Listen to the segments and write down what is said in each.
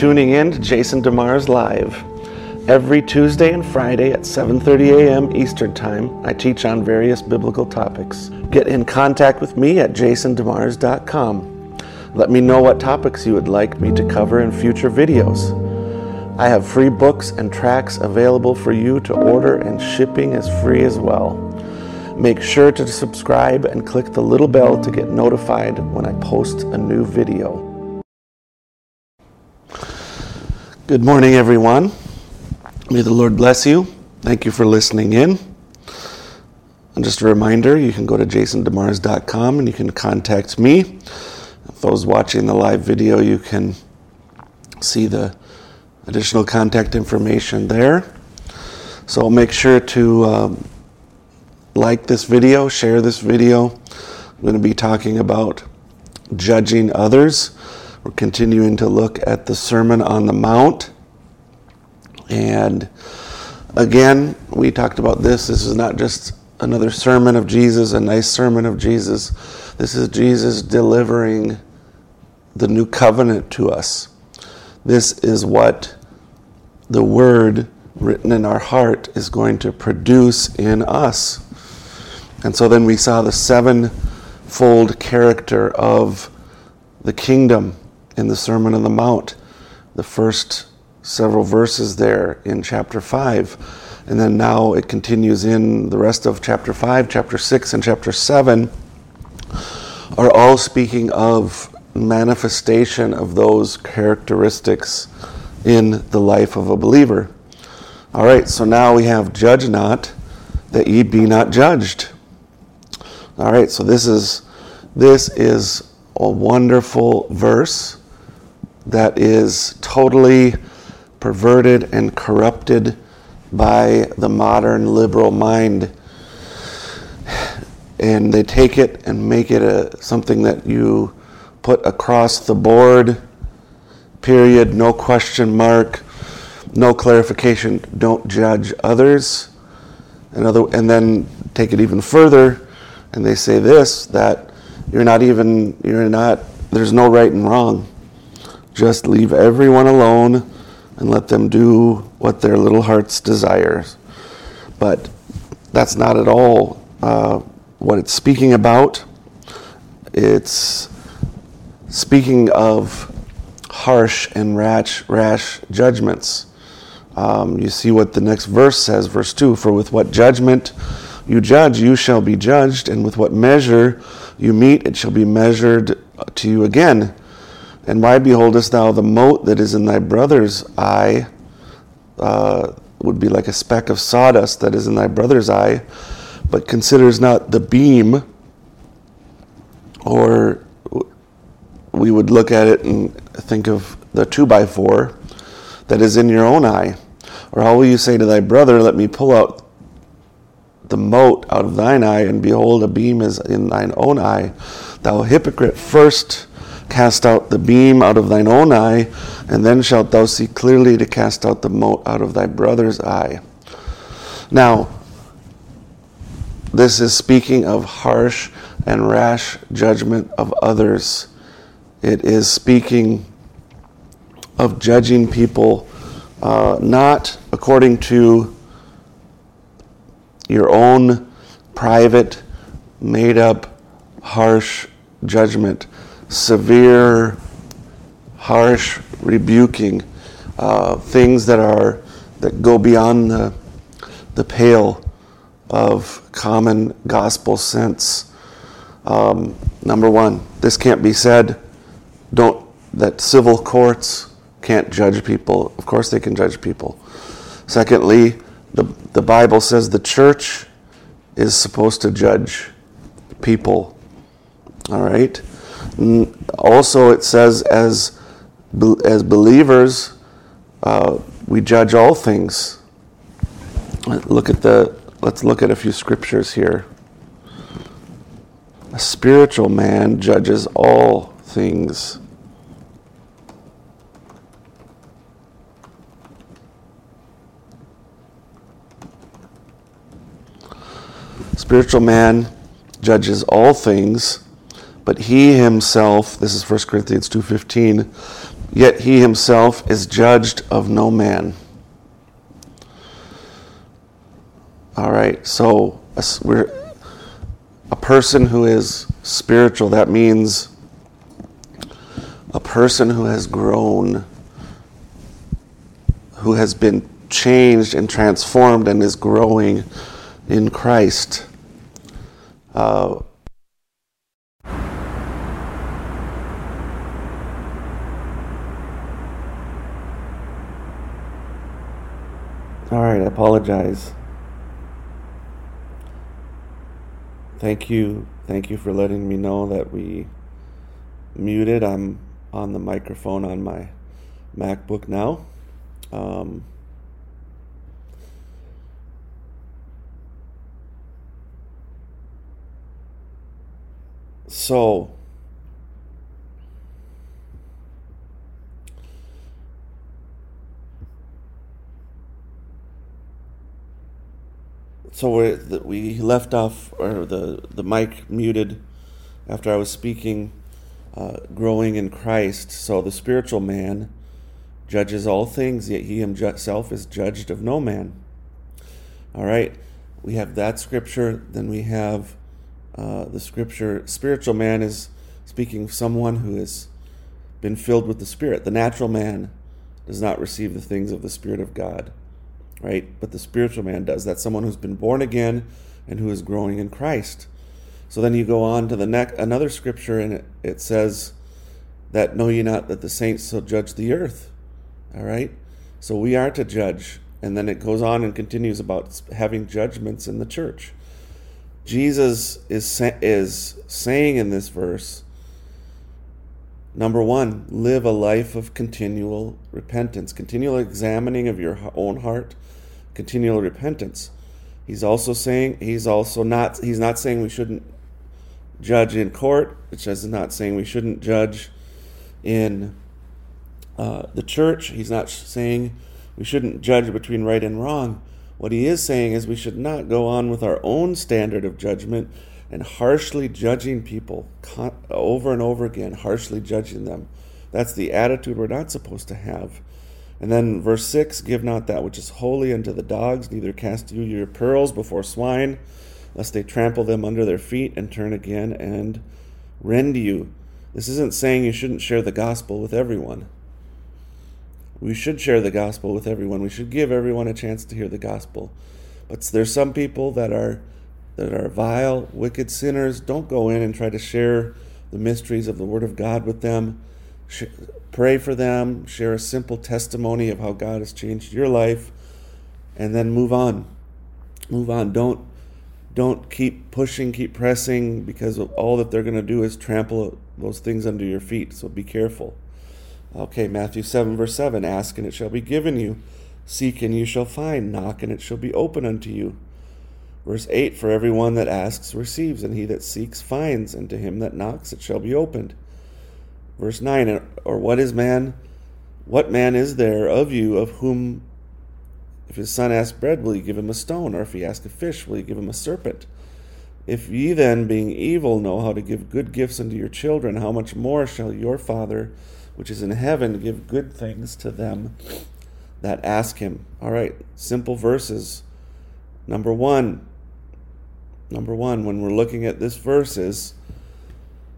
tuning in to Jason DeMars Live. Every Tuesday and Friday at 7:30 a.m. Eastern Time, I teach on various biblical topics. Get in contact with me at jasondemars.com. Let me know what topics you would like me to cover in future videos. I have free books and tracks available for you to order and shipping is free as well. Make sure to subscribe and click the little bell to get notified when I post a new video. Good morning, everyone. May the Lord bless you. Thank you for listening in. And just a reminder you can go to jasondemars.com and you can contact me. If those watching the live video, you can see the additional contact information there. So make sure to um, like this video, share this video. I'm going to be talking about judging others. We're continuing to look at the Sermon on the Mount. And again, we talked about this. This is not just another sermon of Jesus, a nice sermon of Jesus. This is Jesus delivering the new covenant to us. This is what the word written in our heart is going to produce in us. And so then we saw the sevenfold character of the kingdom in the Sermon on the Mount, the first several verses there in chapter 5. And then now it continues in the rest of chapter 5, chapter 6, and chapter 7 are all speaking of manifestation of those characteristics in the life of a believer. All right, so now we have judge not that ye be not judged. All right, so this is this is a wonderful verse that is totally perverted and corrupted by the modern liberal mind. And they take it and make it a, something that you put across the board, period, no question mark, no clarification, don't judge others. And, other, and then take it even further, and they say this that you're not even, you're not, there's no right and wrong. Just leave everyone alone and let them do what their little hearts desire. But that's not at all uh, what it's speaking about. It's speaking of harsh and rash, rash judgments. Um, you see what the next verse says, verse 2 For with what judgment you judge, you shall be judged, and with what measure you meet, it shall be measured to you again. And why beholdest thou the mote that is in thy brother's eye? Uh, would be like a speck of sawdust that is in thy brother's eye, but considers not the beam, or we would look at it and think of the two by four that is in your own eye. Or how will you say to thy brother, Let me pull out the mote out of thine eye, and behold, a beam is in thine own eye? Thou hypocrite, first cast out the beam out of thine own eye, and then shalt thou see clearly to cast out the mote out of thy brother's eye. Now, this is speaking of harsh and rash judgment of others. It is speaking of judging people uh, not according to your own private, made up, harsh judgment severe, harsh rebuking, uh, things that are that go beyond the the pale of common gospel sense. Um, number one, this can't be said. Don't that civil courts can't judge people. Of course, they can judge people. Secondly, the the Bible says the church is supposed to judge people. All right. Also, it says, as, as believers, uh, we judge all things. Look at the, let's look at a few scriptures here. A spiritual man judges all things. Spiritual man judges all things but he himself, this is 1 Corinthians 2.15, yet he himself is judged of no man. All right, so we're a person who is spiritual. That means a person who has grown, who has been changed and transformed and is growing in Christ. Uh, All right, I apologize. Thank you. Thank you for letting me know that we muted. I'm on the microphone on my MacBook now. Um, so, so we we left off, or the the mic muted after I was speaking, uh, growing in Christ. So the spiritual man judges all things, yet he himself is judged of no man. All right, we have that scripture. Then we have uh, the scripture: spiritual man is speaking of someone who has been filled with the Spirit. The natural man does not receive the things of the Spirit of God right? But the spiritual man does. That's someone who's been born again and who is growing in Christ. So then you go on to the next another scripture, and it, it says that know ye not that the saints shall judge the earth. All right? So we are to judge. And then it goes on and continues about having judgments in the church. Jesus is, is saying in this verse, number one, live a life of continual repentance, continual examining of your own heart, continual repentance. He's also saying he's also not he's not saying we shouldn't judge in court, which is not saying we shouldn't judge in uh, the church. He's not saying we shouldn't judge between right and wrong. What he is saying is we should not go on with our own standard of judgment and harshly judging people over and over again, harshly judging them. That's the attitude we're not supposed to have. And then verse 6 Give not that which is holy unto the dogs, neither cast you your pearls before swine, lest they trample them under their feet and turn again and rend you. This isn't saying you shouldn't share the gospel with everyone. We should share the gospel with everyone. We should give everyone a chance to hear the gospel. But there's some people that are that are vile, wicked sinners. Don't go in and try to share the mysteries of the Word of God with them pray for them, share a simple testimony of how God has changed your life, and then move on. Move on. Don't don't keep pushing, keep pressing, because all that they're going to do is trample those things under your feet. So be careful. Okay, Matthew 7, verse 7 Ask and it shall be given you, seek and you shall find, knock and it shall be open unto you. Verse 8 For every one that asks receives, and he that seeks finds, and to him that knocks it shall be opened. Verse 9 Or what is man? What man is there of you of whom, if his son ask bread, will you give him a stone? Or if he ask a fish, will you give him a serpent? If ye then, being evil, know how to give good gifts unto your children, how much more shall your Father, which is in heaven, give good things to them that ask him? All right, simple verses. Number one, number one, when we're looking at this verse is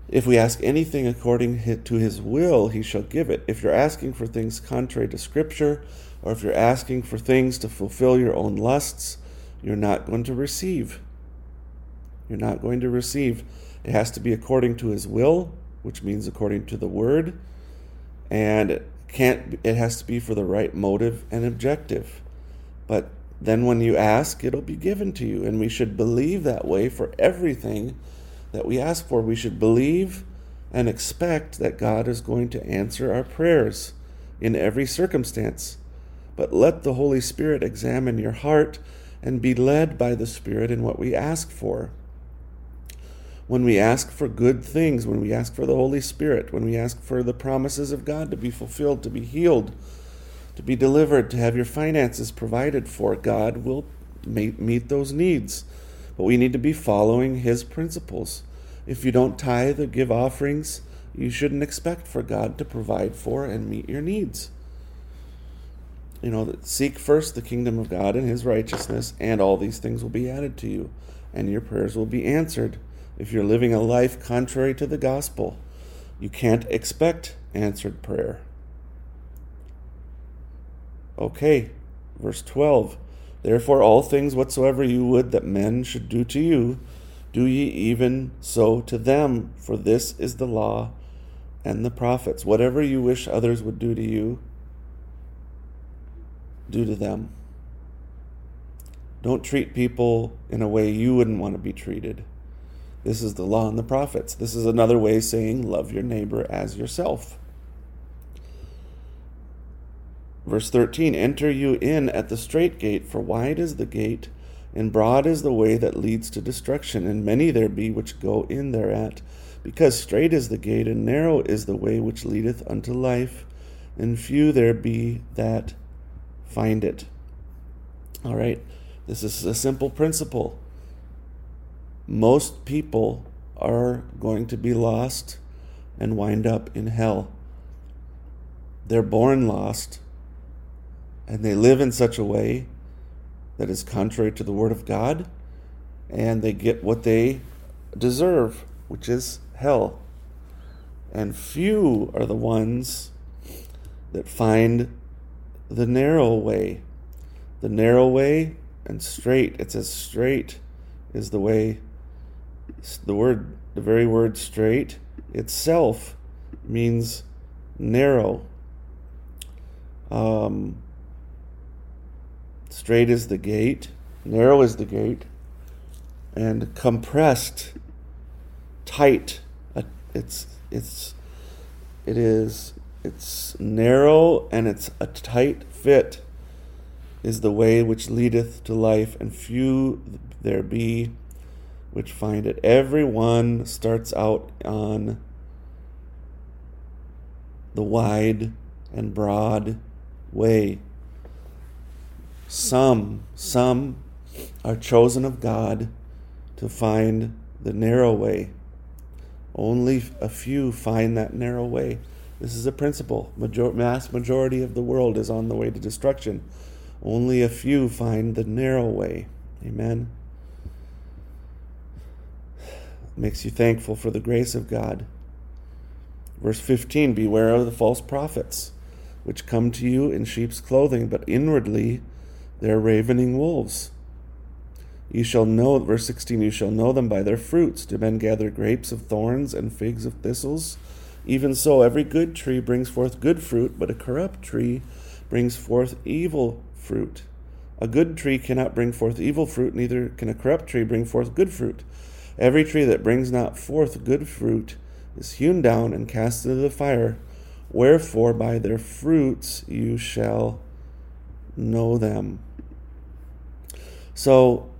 if we ask anything according to his will, he shall give it. If you're asking for things contrary to Scripture, or if you're asking for things to fulfill your own lusts, you're not going to receive. You're not going to receive. It has to be according to his will, which means according to the word, and it can't it has to be for the right motive and objective. But then when you ask, it'll be given to you, and we should believe that way for everything that we ask for. We should believe and expect that God is going to answer our prayers in every circumstance. But let the Holy Spirit examine your heart and be led by the Spirit in what we ask for. When we ask for good things, when we ask for the Holy Spirit, when we ask for the promises of God to be fulfilled, to be healed, to be delivered, to have your finances provided for, God will meet those needs. But we need to be following His principles. If you don't tithe or give offerings, you shouldn't expect for God to provide for and meet your needs. You know, seek first the kingdom of God and his righteousness, and all these things will be added to you, and your prayers will be answered. If you're living a life contrary to the gospel, you can't expect answered prayer. Okay, verse 12. Therefore, all things whatsoever you would that men should do to you, do ye even so to them, for this is the law and the prophets. Whatever you wish others would do to you, do to them. Don't treat people in a way you wouldn't want to be treated. This is the law and the prophets. This is another way saying love your neighbor as yourself. Verse 13 Enter you in at the strait gate, for wide is the gate, and broad is the way that leads to destruction, and many there be which go in thereat. Because strait is the gate, and narrow is the way which leadeth unto life, and few there be that find it. All right, this is a simple principle. Most people are going to be lost and wind up in hell. They're born lost and they live in such a way that is contrary to the Word of God, and they get what they deserve, which is hell. And few are the ones that find the narrow way. The narrow way and strait. It says strait is the way. The word, the very word strait itself means narrow. Um, Strait is the gate, narrow is the gate, and compressed, tight. It's it's it is it's narrow and it's a tight fit is the way which leadeth to life, and few there be which find it. Every one starts out on the wide and broad way. Some, some are chosen of God to find the narrow way. Only a few find that narrow way. This is a principle. Major- mass majority of the world is on the way to destruction. Only a few find the narrow way. Amen. Makes you thankful for the grace of God. Verse 15 Beware of the false prophets, which come to you in sheep's clothing, but inwardly they're ravening wolves. You shall know, verse 16, you shall know them by their fruits. Do men gather grapes of thorns and figs of thistles? Even so, every good tree brings forth good fruit, but a corrupt tree brings forth evil fruit. A good tree cannot bring forth evil fruit, neither can a corrupt tree bring forth good fruit. Every tree that brings not forth good fruit is hewn down and cast into the fire. Wherefore, by their fruits you shall know them. So,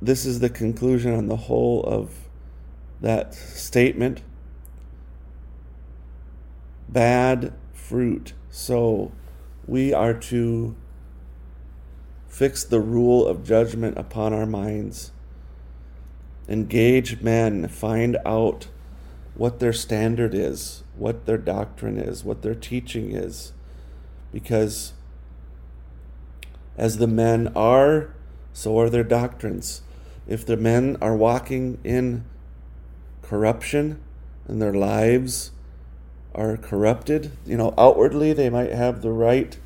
this is the conclusion on the whole of that statement. Bad fruit. So, we are to fix the rule of judgment upon our minds. Engage men, find out what their standard is, what their doctrine is, what their teaching is. Because as the men are, so are their doctrines. If the men are walking in corruption and their lives are corrupted, you know, outwardly they might have the right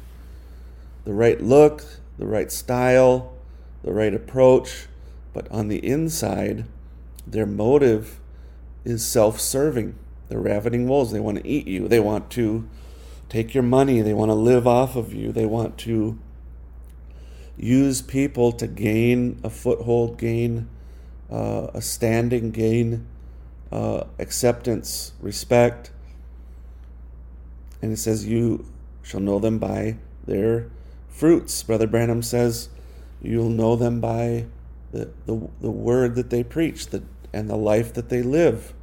the right look, the right style, the right approach, but on the inside their motive is self-serving. They're ravening wolves. They want to eat you. They want to take your money. They want to live off of you. They want to use people to gain a foothold, gain uh, a standing, gain uh, acceptance, respect. And it says, You shall know them by their fruits. Brother Branham says, You'll know them by the, the, the word that they preach the, and the life that they live.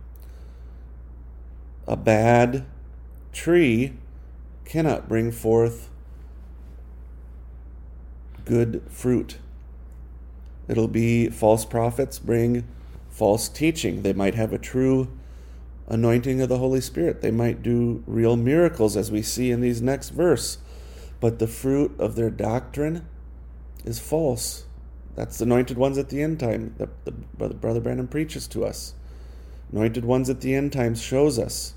A bad tree cannot bring forth good fruit. It'll be false prophets bring false teaching. They might have a true anointing of the Holy Spirit. They might do real miracles, as we see in these next verse. But the fruit of their doctrine is false. That's the anointed ones at the end time that the brother, brother Branham preaches to us. Anointed ones at the end times shows us.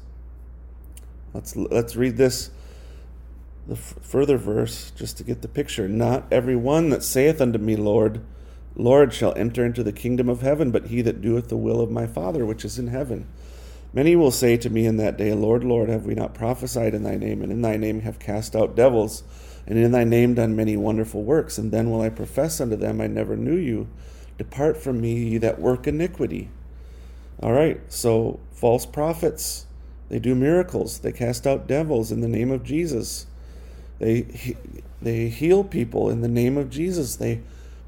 Let's let's read this the f- further verse just to get the picture. Not every one that saith unto me, Lord, Lord, shall enter into the kingdom of heaven, but he that doeth the will of my Father which is in heaven. Many will say to me in that day, Lord, Lord, have we not prophesied in thy name, and in thy name have cast out devils? and in thy name done many wonderful works. And then will I profess unto them, I never knew you. Depart from me, ye that work iniquity. All right, so false prophets, they do miracles, they cast out devils in the name of Jesus. They, they heal people in the name of Jesus. They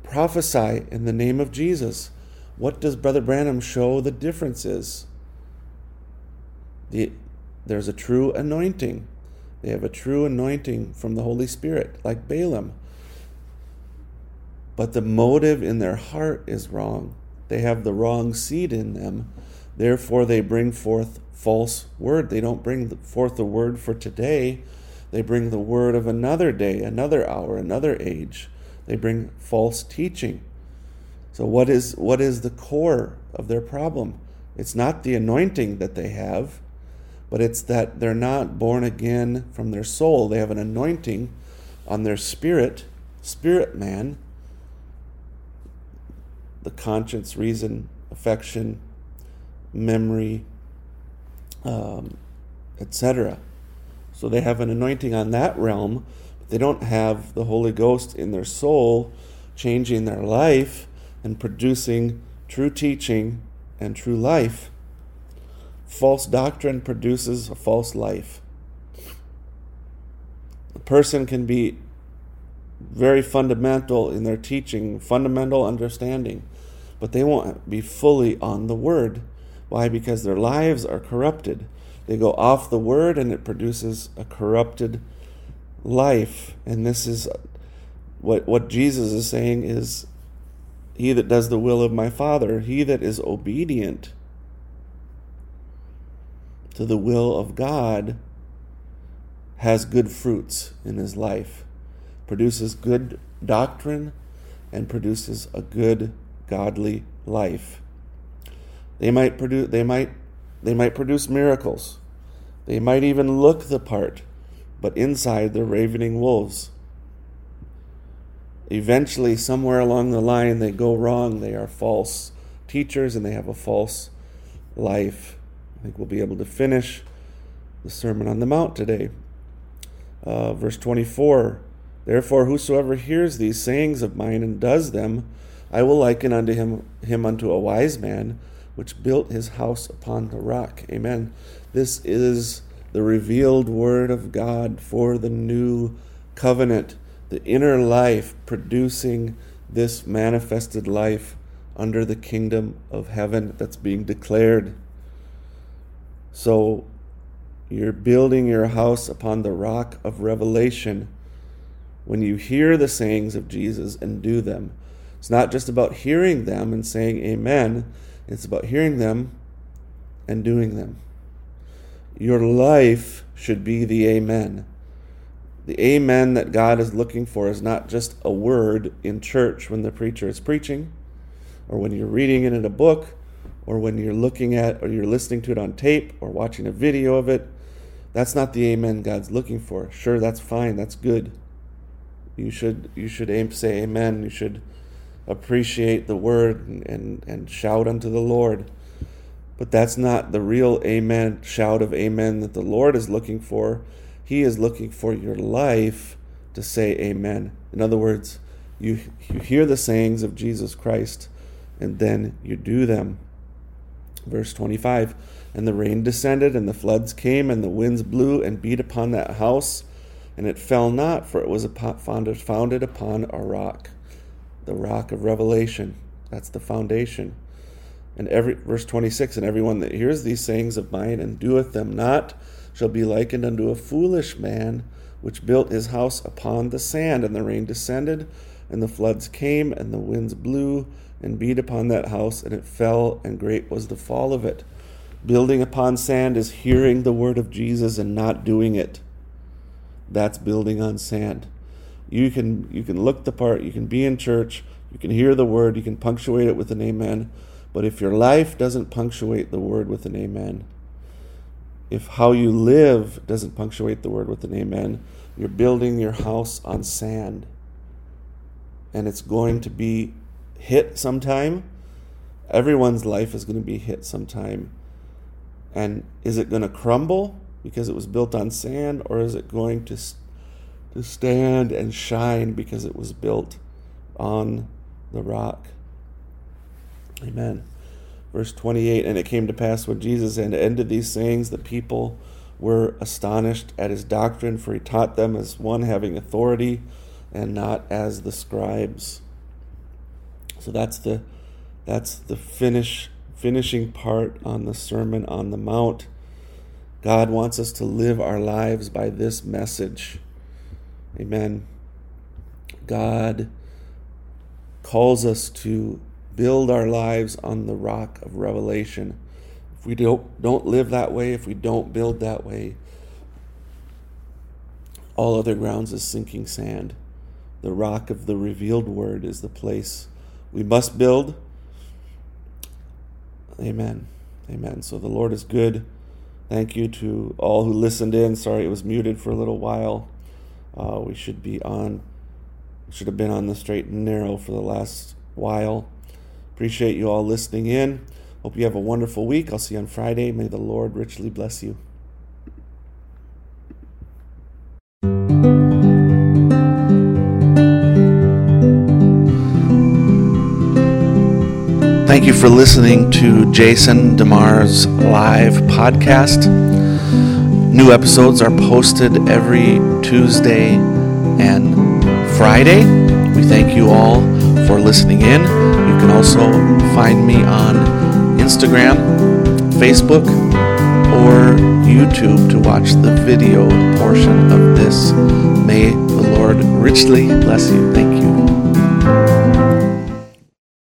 prophesy in the name of Jesus. What does Brother Branham show the difference is? The, there's a true anointing they have a true anointing from the Holy Spirit, like Balaam. But the motive in their heart is wrong. They have the wrong seed in them. Therefore, they bring forth false word. They don't bring forth the word for today. They bring the word of another day, another hour, another age. They bring false teaching. So, what is, what is the core of their problem? It's not the anointing that they have, but it's that they're not born again from their soul. They have an anointing on their spirit, spirit man, the conscience, reason, affection, memory, um, etc. So they have an anointing on that realm, but they don't have the Holy Ghost in their soul, changing their life and producing true teaching and true life. False doctrine produces a false life. A person can be very fundamental in their teaching, fundamental understanding, but they won't be fully on the Word. Why? Because their lives are corrupted. They go off the Word and it produces a corrupted life. And this is what, what Jesus is saying is He that does the will of my Father, he that is obedient to the will of God has good fruits in his life, produces good doctrine, and produces a good godly life. They might produce they might they might produce miracles. They might even look the part, but inside they're ravening wolves. Eventually, somewhere along the line, they go wrong. They are false teachers and they have a false life I think we'll be able to finish the Sermon on the Mount today. Uh, verse 24 Therefore, whosoever hears these sayings of mine and does them, I will liken unto him, him unto a wise man which built his house upon the rock. Amen. This is the revealed word of God for the new covenant, the inner life producing this manifested life under the kingdom of heaven that's being declared. So you're building your house upon the rock of revelation when you hear the sayings of Jesus and do them. It's not just about hearing them and saying amen, it's about hearing them and doing them. Your life should be the amen. The amen that God is looking for is not just a word in church when the preacher is preaching or when you're reading it in a book or when you're looking at or you're listening to it on tape or watching a video of it, that's not the amen God's looking for. Sure, that's fine. That's good. You should you should aim say amen. You should appreciate the word and, and, shout unto the Lord. But that's not the real amen shout of amen that the Lord is looking for. He is looking for your life to say amen. In other words, you you hear the sayings of Jesus Christ and then you do them. Verse 25 And the rain descended, and the floods came, and the winds blew and beat upon that house, and it fell not, for it was founded upon a rock, the rock of revelation. That's the foundation. And every verse 26 and everyone that hears these sayings of mine and doeth them not shall be likened unto a foolish man which built his house upon the sand and the rain descended and the floods came and the winds blew and beat upon that house, and it fell, and great was the fall of it. Building upon sand is hearing the word of Jesus and not doing it. That's building on sand. You can you can look the part, you can be in church, you can hear the word, you can punctuate it with an amen, but if your life doesn't punctuate the word with an amen, if how you live doesn't punctuate the word with an amen, you're building your house on sand. And it's going to be hit sometime. Everyone's life is going to be hit sometime. And is it going to crumble because it was built on sand, or is it going to, to stand and shine because it was built on the rock? Amen. Verse 28 And it came to pass when Jesus had ended these sayings, the people were astonished at his doctrine, for he taught them as one having authority and not as the scribes. So that's the that's the finish finishing part on the Sermon on the Mount. God wants us to live our lives by this message. Amen. God calls us to build our lives on the rock of revelation. If we don't, don't live that way, if we don't build that way, all other grounds is sinking sand. The rock of the revealed word is the place we must build. Amen. Amen. So the Lord is good. Thank you to all who listened in. Sorry it was muted for a little while. Uh, we should be on, should have been on the straight and narrow for the last while. Appreciate you all listening in. Hope you have a wonderful week. I'll see you on Friday. May the Lord richly bless you. Thank you for listening to Jason DeMars live podcast. New episodes are posted every Tuesday and Friday. We thank you all for listening in. You can also find me on Instagram, Facebook, or YouTube to watch the video portion of this. May the Lord richly bless you. Thank you.